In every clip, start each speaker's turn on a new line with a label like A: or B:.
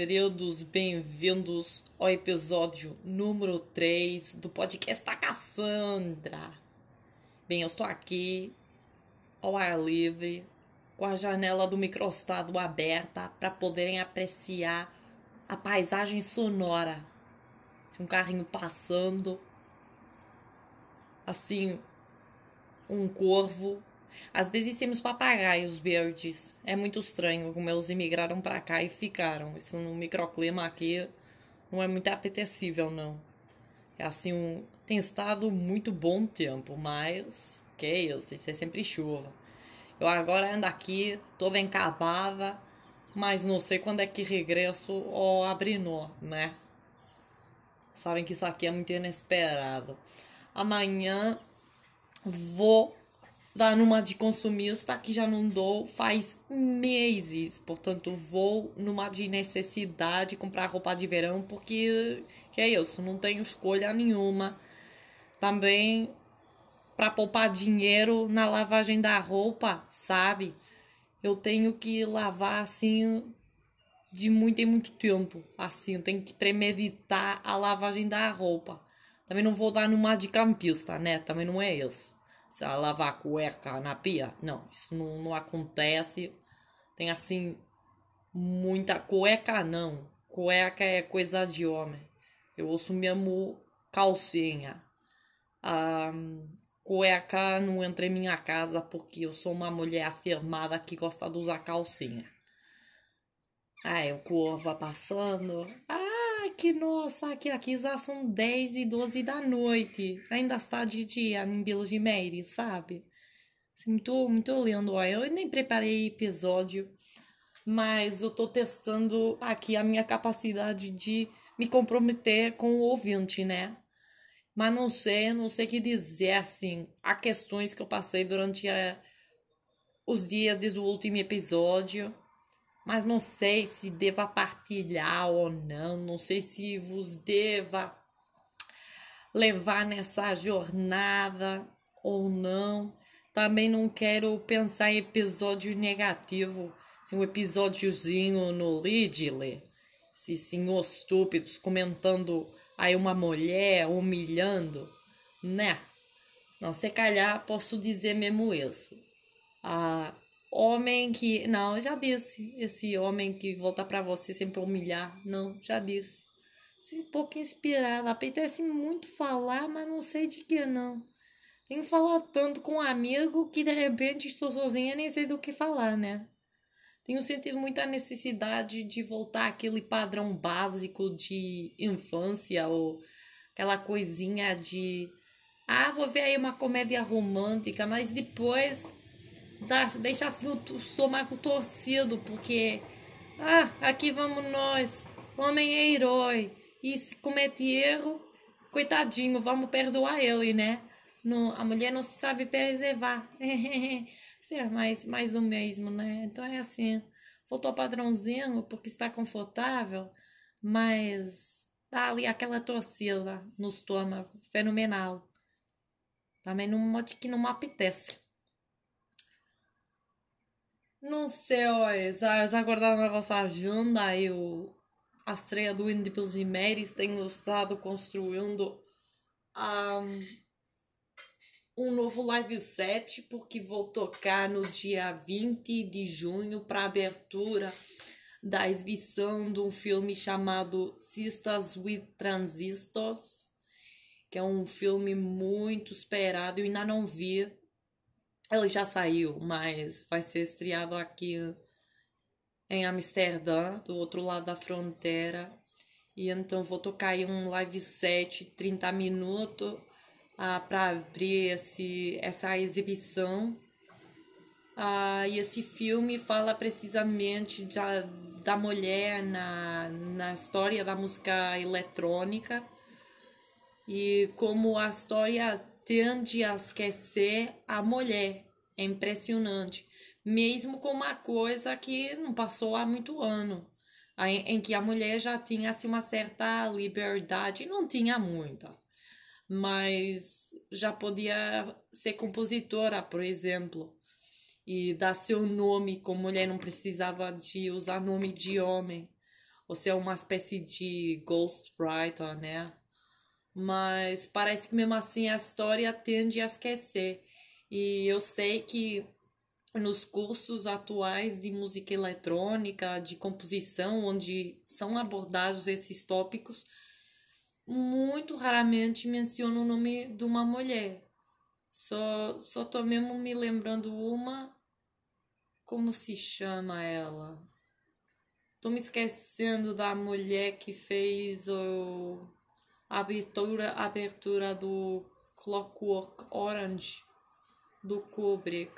A: queridos, bem-vindos ao episódio número 3 do podcast da Cassandra. Bem, eu estou aqui ao ar livre, com a janela do microstado aberta para poderem apreciar a paisagem sonora. Um carrinho passando, assim, um corvo às vezes temos papagaios verdes. É muito estranho como eles imigraram para cá e ficaram. Isso no microclima aqui não é muito apetecível, não. É assim, um... tem estado muito bom tempo, mas que isso, isso é sempre chuva. Eu agora ando aqui toda encabada, mas não sei quando é que regresso ou abrinô, né? Sabem que isso aqui é muito inesperado. Amanhã vou da numa de consumista que já não dou faz meses. Portanto, vou numa de necessidade comprar roupa de verão porque que é isso, não tenho escolha nenhuma. Também para poupar dinheiro na lavagem da roupa, sabe? Eu tenho que lavar assim de muito em muito tempo, assim, eu tenho que premeditar a lavagem da roupa. Também não vou dar numa de campista, né? Também não é isso se ela lavar a cueca na pia. Não, isso não, não acontece. Tem assim muita cueca não. Cueca é coisa de homem. Eu uso mesmo calcinha. Ah, cueca não entra em minha casa porque eu sou uma mulher afirmada que gosta de usar calcinha. Aí o curva passando. Ah, que nossa, aqui, aqui já são 10 e 12 da noite. Ainda está de dia em Vila de Meire, sabe? Assim, muito, muito. Ó. Eu nem preparei episódio, mas eu tô testando aqui a minha capacidade de me comprometer com o ouvinte, né? Mas não sei, não sei o que dizer, assim. Há questões que eu passei durante a, eh, os dias desde o último episódio mas não sei se deva partilhar ou não, não sei se vos deva levar nessa jornada ou não. Também não quero pensar em episódio negativo, assim, um episódiozinho no Lidle, esses senhores estúpidos comentando aí uma mulher humilhando, né? Não, se calhar posso dizer mesmo isso. Ah, Homem que. Não, já disse. Esse homem que volta para você sempre humilhar. Não, já disse. Um pouco inspirada. Apetece muito falar, mas não sei de que não. Que falar tanto com um amigo que de repente estou sozinha nem sei do que falar, né? Tenho sentido muita necessidade de voltar àquele padrão básico de infância ou aquela coisinha de. Ah, vou ver aí uma comédia romântica, mas depois dá, deixar assim o estômago torcido, porque ah, aqui vamos nós, o homem é herói, e se comete erro, coitadinho, vamos perdoar ele, né? Não, a mulher não sabe preservar. é mais, mais o mesmo, né? Então é assim, voltou ao padrãozinho porque está confortável, mas dá ali aquela torcida no estômago, fenomenal. Também modo que não me apetece. Não sei, olha, já aguardando a vossa agenda o, a estreia do Indie pelos Imeris. Tenho estado construindo um, um novo live set, porque vou tocar no dia 20 de junho para abertura da exibição de um filme chamado Sisters with Transistors, que é um filme muito esperado. Eu ainda não vi, ele já saiu, mas vai ser estreado aqui em Amsterdã, do outro lado da fronteira. E então vou tocar aí um live set 30 minutos ah, para abrir esse, essa exibição. Ah, e esse filme fala precisamente da, da mulher na, na história da música eletrônica e como a história tende a esquecer a mulher. É impressionante. Mesmo com uma coisa que não passou há muito ano, em que a mulher já tinha assim, uma certa liberdade, não tinha muita, mas já podia ser compositora, por exemplo, e dar seu nome como mulher, não precisava de usar nome de homem. Você é uma espécie de ghostwriter, né? Mas parece que mesmo assim a história tende a esquecer. E eu sei que nos cursos atuais de música eletrônica, de composição, onde são abordados esses tópicos, muito raramente menciono o nome de uma mulher. Só, só tô mesmo me lembrando uma. Como se chama ela? Tô me esquecendo da mulher que fez o, a abertura, a abertura do Clockwork Orange do Kubrick.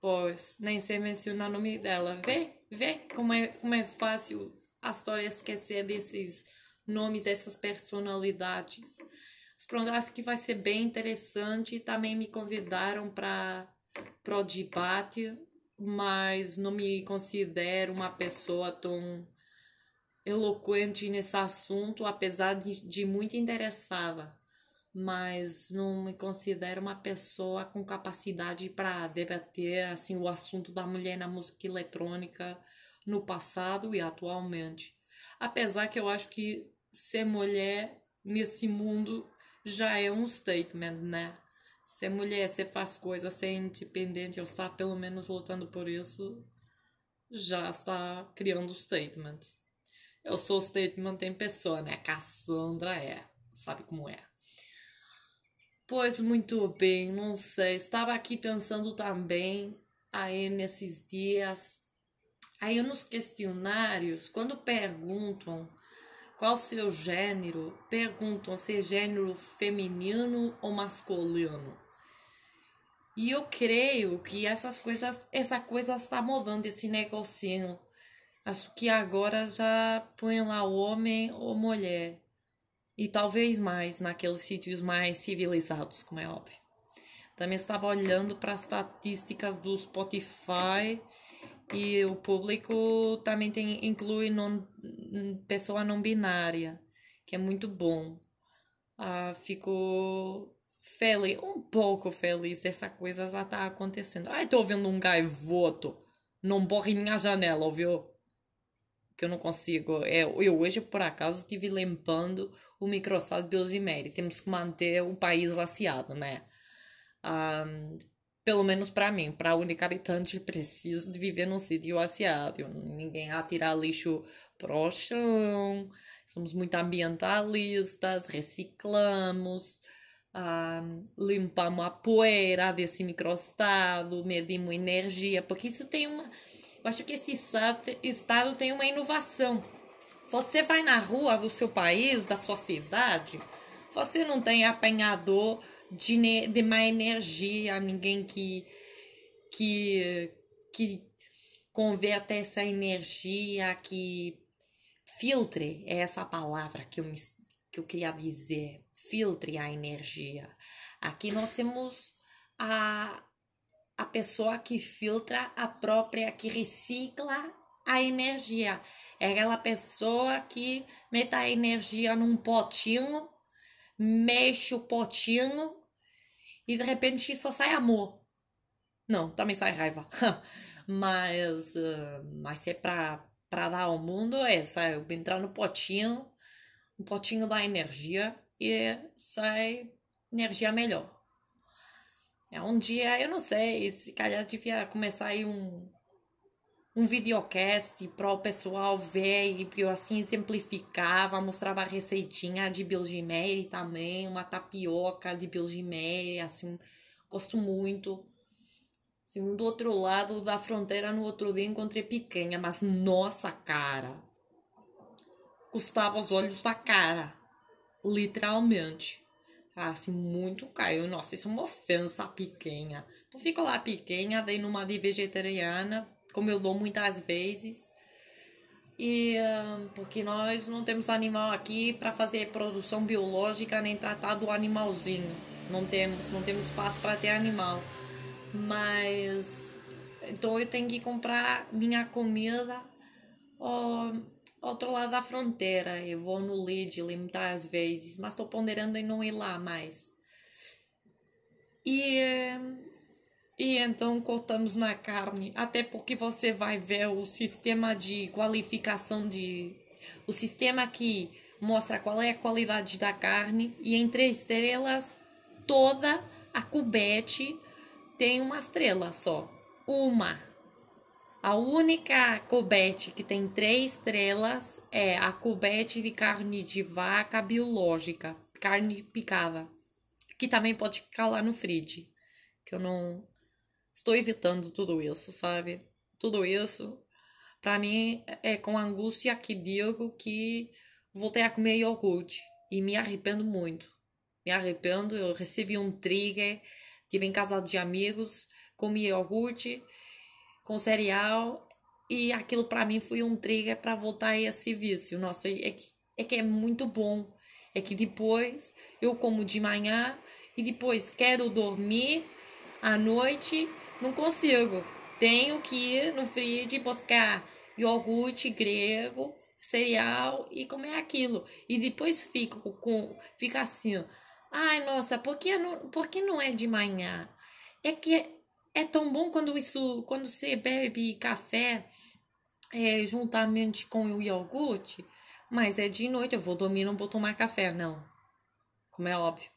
A: Pois, nem sei mencionar o nome dela. Vê, vê como é, como é fácil a história esquecer desses nomes, essas personalidades. Mas pronto, acho que vai ser bem interessante. Também me convidaram para o debate, mas não me considero uma pessoa tão eloquente nesse assunto, apesar de, de muito interessada. Mas não me considero uma pessoa com capacidade para debater assim o assunto da mulher na música eletrônica no passado e atualmente. Apesar que eu acho que ser mulher nesse mundo já é um statement, né? Ser mulher, você faz coisas, ser independente, ou está pelo menos lutando por isso, já está criando statement. Eu sou statement em pessoa, né? Cassandra é. Sabe como é? Pois muito bem, não sei. Estava aqui pensando também aí nesses dias. Aí nos questionários, quando perguntam qual o seu gênero, perguntam se é gênero feminino ou masculino. E eu creio que essas coisas, essa coisa está mudando esse negocinho. Acho que agora já põe lá homem ou mulher. E talvez mais naqueles sítios mais civilizados, como é óbvio. Também estava olhando para as estatísticas do Spotify e o público também tem, inclui non, pessoa não binária, que é muito bom. Ah, fico feliz, um pouco feliz dessa coisa já tá acontecendo. Ai, tô vendo um gaivoto. Não borre minha janela, ouviu? Que eu não consigo. É, eu hoje, por acaso, estive limpando o microsado de Mary. Temos que manter o país aciado, né? Ah, pelo menos para mim, para a única habitante, preciso de viver num sítio aciado. Ninguém atirar lixo pro chão. Somos muito ambientalistas, reciclamos, ah, limpamos a poeira desse microestado, medimos energia, porque isso tem uma. Eu acho que esse estado tem uma inovação. Você vai na rua do seu país, da sua cidade, você não tem apanhador de, de má energia, ninguém que, que, que converta essa energia, que filtre, é essa palavra que eu, me, que eu queria dizer, filtre a energia. Aqui nós temos a, a pessoa que filtra a própria, que recicla a energia. É aquela pessoa que mete a energia num potinho, mexe o potinho e de repente só sai amor. Não, também sai raiva. mas, uh, mas é pra, pra dar ao mundo, é sai, entrar no potinho, no potinho da energia e sai energia melhor. É um dia, eu não sei, se calhar devia começar aí um, um videocast para o pessoal ver e eu assim simplificava, mostrava a receitinha de Bilgimere também, uma tapioca de Bilgimere, assim, gosto muito. Assim, do outro lado da fronteira, no outro dia encontrei picanha, mas nossa cara, custava os olhos da cara, literalmente. Assim, muito caro. Nossa, isso é uma ofensa a picanha. Então fico lá picanha, dei numa de vegetariana, como eu dou muitas vezes. E porque nós não temos animal aqui para fazer produção biológica nem tratar do animalzinho. Não temos, não temos espaço para ter animal. Mas então eu tenho que comprar minha comida ao outro lado da fronteira. Eu vou no Lidl muitas vezes, mas estou ponderando em não ir lá mais. E E então cortamos na carne, até porque você vai ver o sistema de qualificação de. O sistema que mostra qual é a qualidade da carne. E em três estrelas, toda a cubete tem uma estrela só. Uma. A única cubete que tem três estrelas é a cubete de carne de vaca biológica, carne picada, que também pode ficar lá no fridge. Que eu não estou evitando tudo isso, sabe? Tudo isso, para mim, é com angústia que digo que voltei a comer iogurte e me arrependo muito. Me arrependo, eu recebi um trigger, tive em casa de amigos, comi iogurte com cereal e aquilo para mim foi um trigger para voltar a esse vício. Nossa, é que, é que é muito bom. É que depois eu como de manhã e depois quero dormir à noite, não consigo. Tenho que ir no fridge buscar iogurte grego cereal e comer aquilo. E depois fico com. Fica assim. Ai, nossa, por que não, por que não é de manhã? É que é, tão bom quando isso. Quando você bebe café é, juntamente com o iogurte. Mas é de noite, eu vou dormir, não vou tomar café, não. Como é óbvio.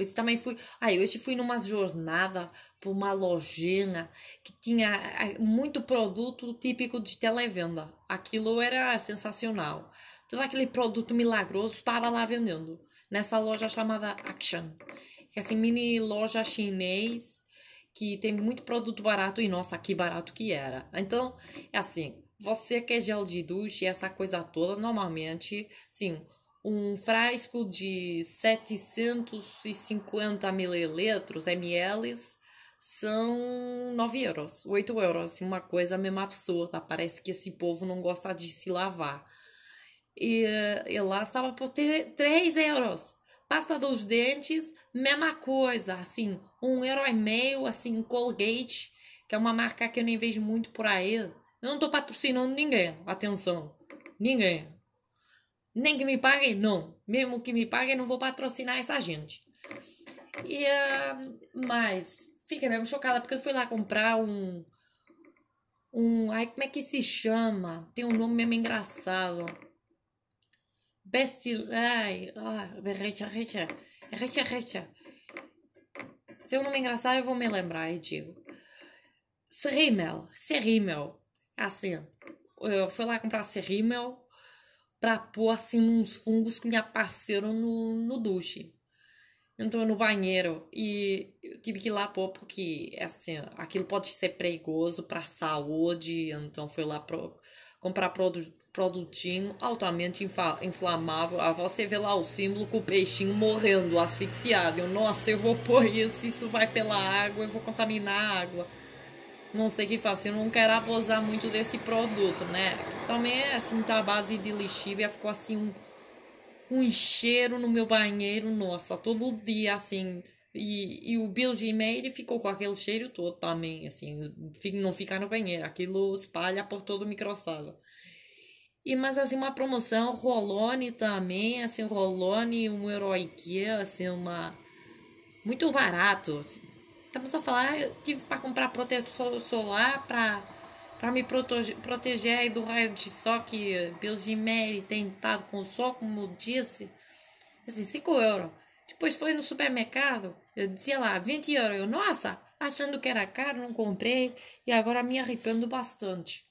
A: Hoje também fui. Aí, hoje fui numa jornada por uma lojinha que tinha muito produto típico de televenda. Aquilo era sensacional. Todo aquele produto milagroso estava lá vendendo. Nessa loja chamada Action. Que é assim, mini loja chinês que tem muito produto barato e nossa, que barato que era. Então, é assim, você quer gel de duche, essa coisa toda, normalmente, sim, um frasco de 750 mililitros, ml, são 9 euros, 8 euros, assim, uma coisa mesmo absurda. Parece que esse povo não gosta de se lavar. E, e lá estava por 3 euros. Pasta dos dentes, mesma coisa, assim, um e meio, assim, Colgate, que é uma marca que eu nem vejo muito por aí. Eu não tô patrocinando ninguém, atenção, ninguém. Nem que me paguem, não. Mesmo que me paguem, não vou patrocinar essa gente. E, uh, mas, fiquei mesmo chocada porque eu fui lá comprar um. Um. Ai, como é que se chama? Tem um nome mesmo engraçado. Best. Ai, ai, recha, recha. Recha, recha. Se é um nome engraçado, eu vou me lembrar e digo. Serrimel. É assim. Eu fui lá comprar Serrimel pra pôr assim uns fungos que me apareceram no, no duche. Entrou no banheiro e eu tive que ir lá pôr porque, assim, aquilo pode ser perigoso pra saúde. Então foi lá pro, comprar produto, produtinho altamente inflamável. Ah, você vê lá o símbolo com o peixinho morrendo, asfixiado. Eu, nossa, eu vou pôr isso, isso vai pela água, eu vou contaminar a água não sei o que faço. Eu não quero abusar muito desse produto, né? Também é assim, tá a base de lixívia, ficou assim um, um cheiro no meu banheiro, nossa, todo dia assim. E, e o Bill Gmail ficou com aquele cheiro todo também, assim, não ficar no banheiro, aquilo espalha por todo o microsala. E, mas assim, uma promoção, Rolone também, assim, Rolone, um euro assim, uma... Muito barato, assim, Estamos a falar, eu tive para comprar protetor solar para para me proteger, proteger aí do raio de sol que Belgimere tem tentado com o sol, como eu disse. Assim, 5 euros. Depois foi no supermercado, eu dizia lá, 20 euros. Eu, nossa, achando que era caro, não comprei. E agora me arrependo bastante.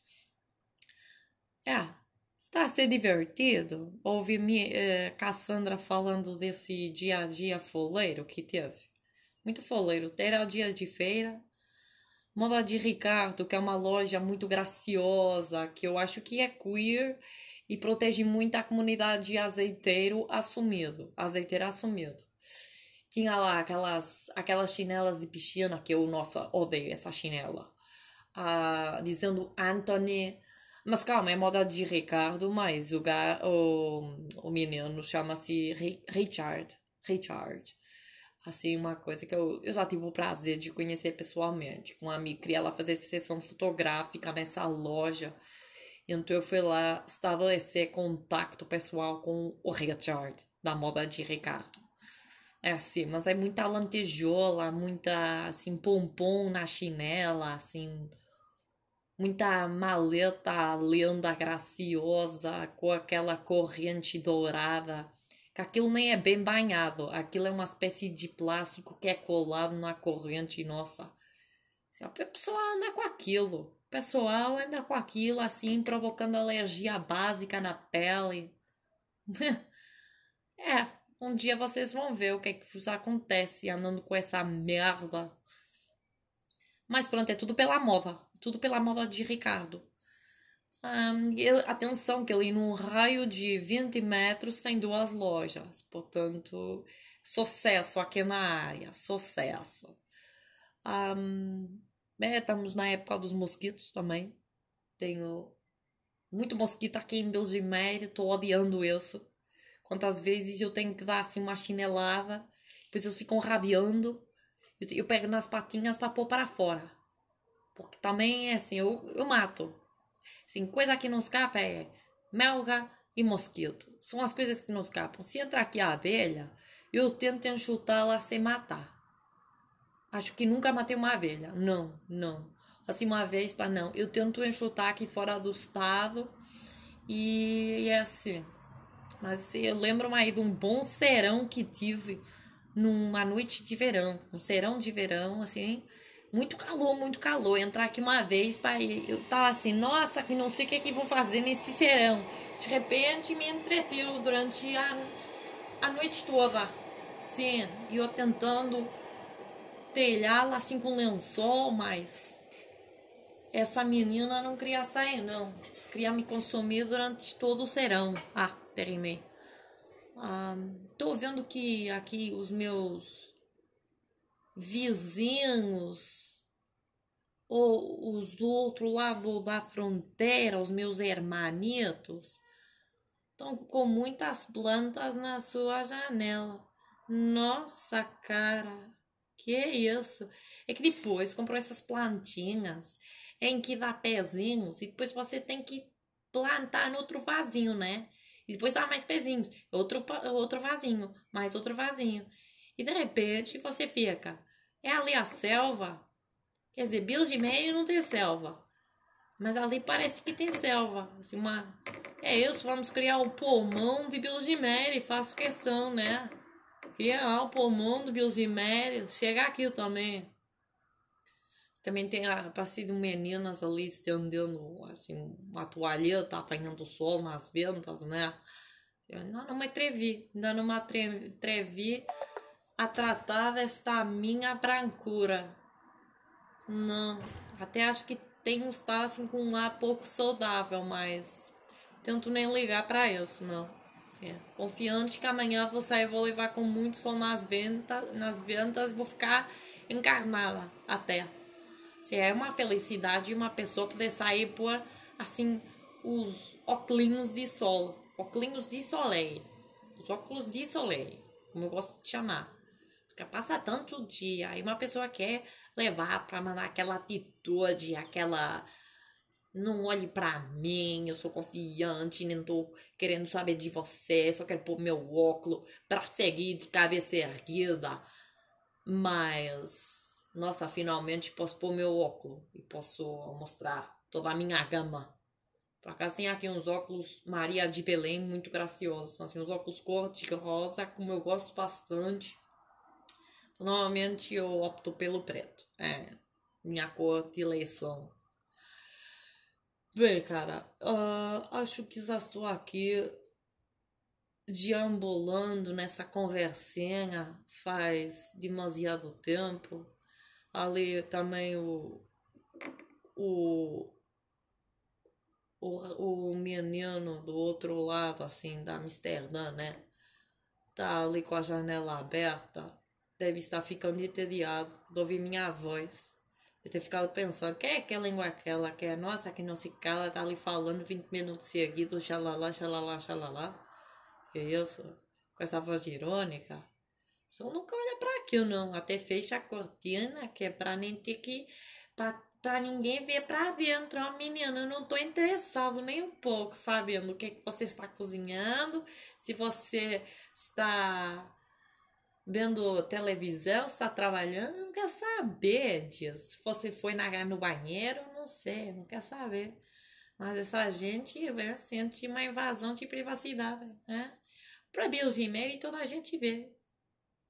A: É, está a ser divertido ouvir eh, Cassandra falando desse dia a dia foleiro que teve muito foleiro. Terá dia de feira. Moda de Ricardo, que é uma loja muito graciosa, que eu acho que é queer e protege muito a comunidade azeiteiro assumido. Azeiteiro assumido. Tinha lá aquelas, aquelas chinelas de piscina que eu, nossa, odeio essa chinela. Ah, dizendo Anthony. Mas calma, é moda de Ricardo, mas o, o, o menino chama-se Richard. Richard assim, uma coisa que eu, eu já tive o prazer de conhecer pessoalmente. Com amigo, queria lá fazer sessão fotográfica nessa loja. Então eu fui lá estabelecer contato pessoal com o Richard, da moda de Ricardo. É assim, mas é muita lantejola, muita, assim, pompom na chinela, assim, muita maleta lenda graciosa com aquela corrente dourada. Que aquilo nem é bem banhado, aquilo é uma espécie de plástico que é colado na corrente, nossa. A pessoa anda com aquilo. O pessoal anda com aquilo assim, provocando alergia básica na pele. é, um dia vocês vão ver o que é que acontece andando com essa merda. Mas pronto, é tudo pela moda. Tudo pela moda de Ricardo. Um, ele, atenção que ali num raio de 20 metros tem duas lojas. Portanto, sucesso aqui na área. Sucesso. Um, é, estamos na época dos mosquitos também. Tenho muito mosquito aqui em Belgiméria. Tô odiando isso. Quantas vezes eu tenho que dar assim uma chinelada, depois eles ficam rabiando. Eu, eu pego nas patinhas para pôr para fora. Porque também é assim, eu, eu mato. Assim, coisa que não escapa é melga e mosquito. São as coisas que não escapam. Se entrar aqui a abelha, eu tento enxutá-la sem matar. Acho que nunca matei uma abelha. Não, não. Assim, uma vez, para não. Eu tento enxutar aqui fora do estado. E, é assim. Mas eu lembro aí de um bom serão que tive numa noite de verão. Um serão de verão, assim. Muito calor, muito calor. Entrar aqui uma vez, pai, eu tava assim, nossa, que não sei o que, é que vou fazer nesse serão. De repente me entreteu durante a, a noite toda. Sim, e eu tentando telhá-la assim com lençol, mas essa menina não queria sair, não. Queria me consumir durante todo o serão. Ah, terminei. Ah, tô vendo que aqui os meus vizinhos ou os do outro lado da fronteira, os meus hermanitos, estão com muitas plantas na sua janela. Nossa, cara, que é isso? É que depois comprou essas plantinhas em que dá pezinhos e depois você tem que plantar no outro vasinho, né? E depois dá mais pezinhos, outro, outro vasinho, mais outro vasinho. E de repente você fica, é ali a selva? Quer dizer, Bills de Mary não tem selva. Mas ali parece que tem selva. Assim, uma... É isso, vamos criar o pulmão de Bills de Mary, faço questão, né? Criar o pulmão do Bills de Mary, chegar aqui também. Também tem a de meninas ali estendendo assim, uma toalheta, apanhando o sol nas ventas, né? Eu ainda não me atrevi, ainda não me atrevi a tratar desta minha brancura. Não, até acho que tem um estar assim com um ar pouco saudável, mas tento nem ligar para isso, não. Assim, é. Confiante que amanhã vou sair, vou levar com muito sol nas ventas, nas ventas, vou ficar encarnada até. Se é uma felicidade uma pessoa poder sair por, assim, os óculos de sol. Óculos de soleil. Os óculos de soleil, como eu gosto de chamar. Passa tanto dia, aí uma pessoa quer levar para mandar aquela atitude, aquela não olhe para mim, eu sou confiante, nem tô querendo saber de você, só quero pôr meu óculos para seguir de cabeça erguida. Mas nossa, finalmente posso pôr meu óculos e posso mostrar toda a minha gama. Por acaso tem aqui uns óculos Maria de Belém muito graciosos. São assim, uns óculos cor de rosa, como eu gosto bastante. Normalmente eu opto pelo preto. É minha cor de eleição. Bem, cara, uh, acho que já estou aqui deambulando nessa conversinha faz demasiado tempo ali também o, o, o, o menino do outro lado, assim, da Amsterdã, né? Tá ali com a janela aberta, deve estar ficando entediado de ouvir minha voz. Eu ter ficado pensando, quem é aquela língua aquela que é nossa, que não se cala, tá ali falando 20 minutos seguidos, xalala, xalala, xalala. Que isso? Com essa voz irônica. Você nunca olha para aquilo, não. Até fecha a cortina, que é para nem ter que. Pra ninguém ver para dentro. Ó, menina, eu não tô interessado nem um pouco sabendo o que, que você está cozinhando, se você está vendo televisão, está trabalhando, não quer saber disso. Se você foi na, no banheiro, não sei, não quer saber. Mas essa gente né, sente uma invasão de privacidade, né? Para Bills e toda a gente vê.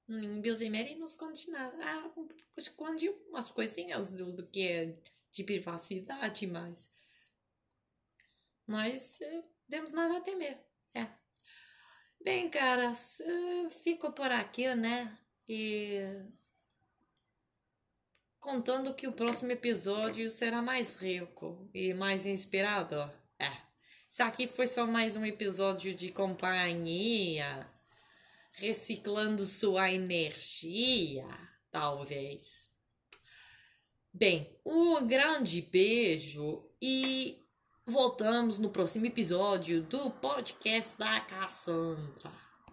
A: Em Bills e não esconde nada. Ah, esconde umas coisinhas do, do que é de privacidade, mas nós eh, temos nada a temer. É. Bem, caras, uh, fico por aqui, né? E contando que o próximo episódio será mais rico e mais inspirador. É. Isso aqui foi só mais um episódio de companhia, reciclando sua energia, talvez. Bem, um grande beijo e voltamos no próximo episódio do podcast da Cassandra.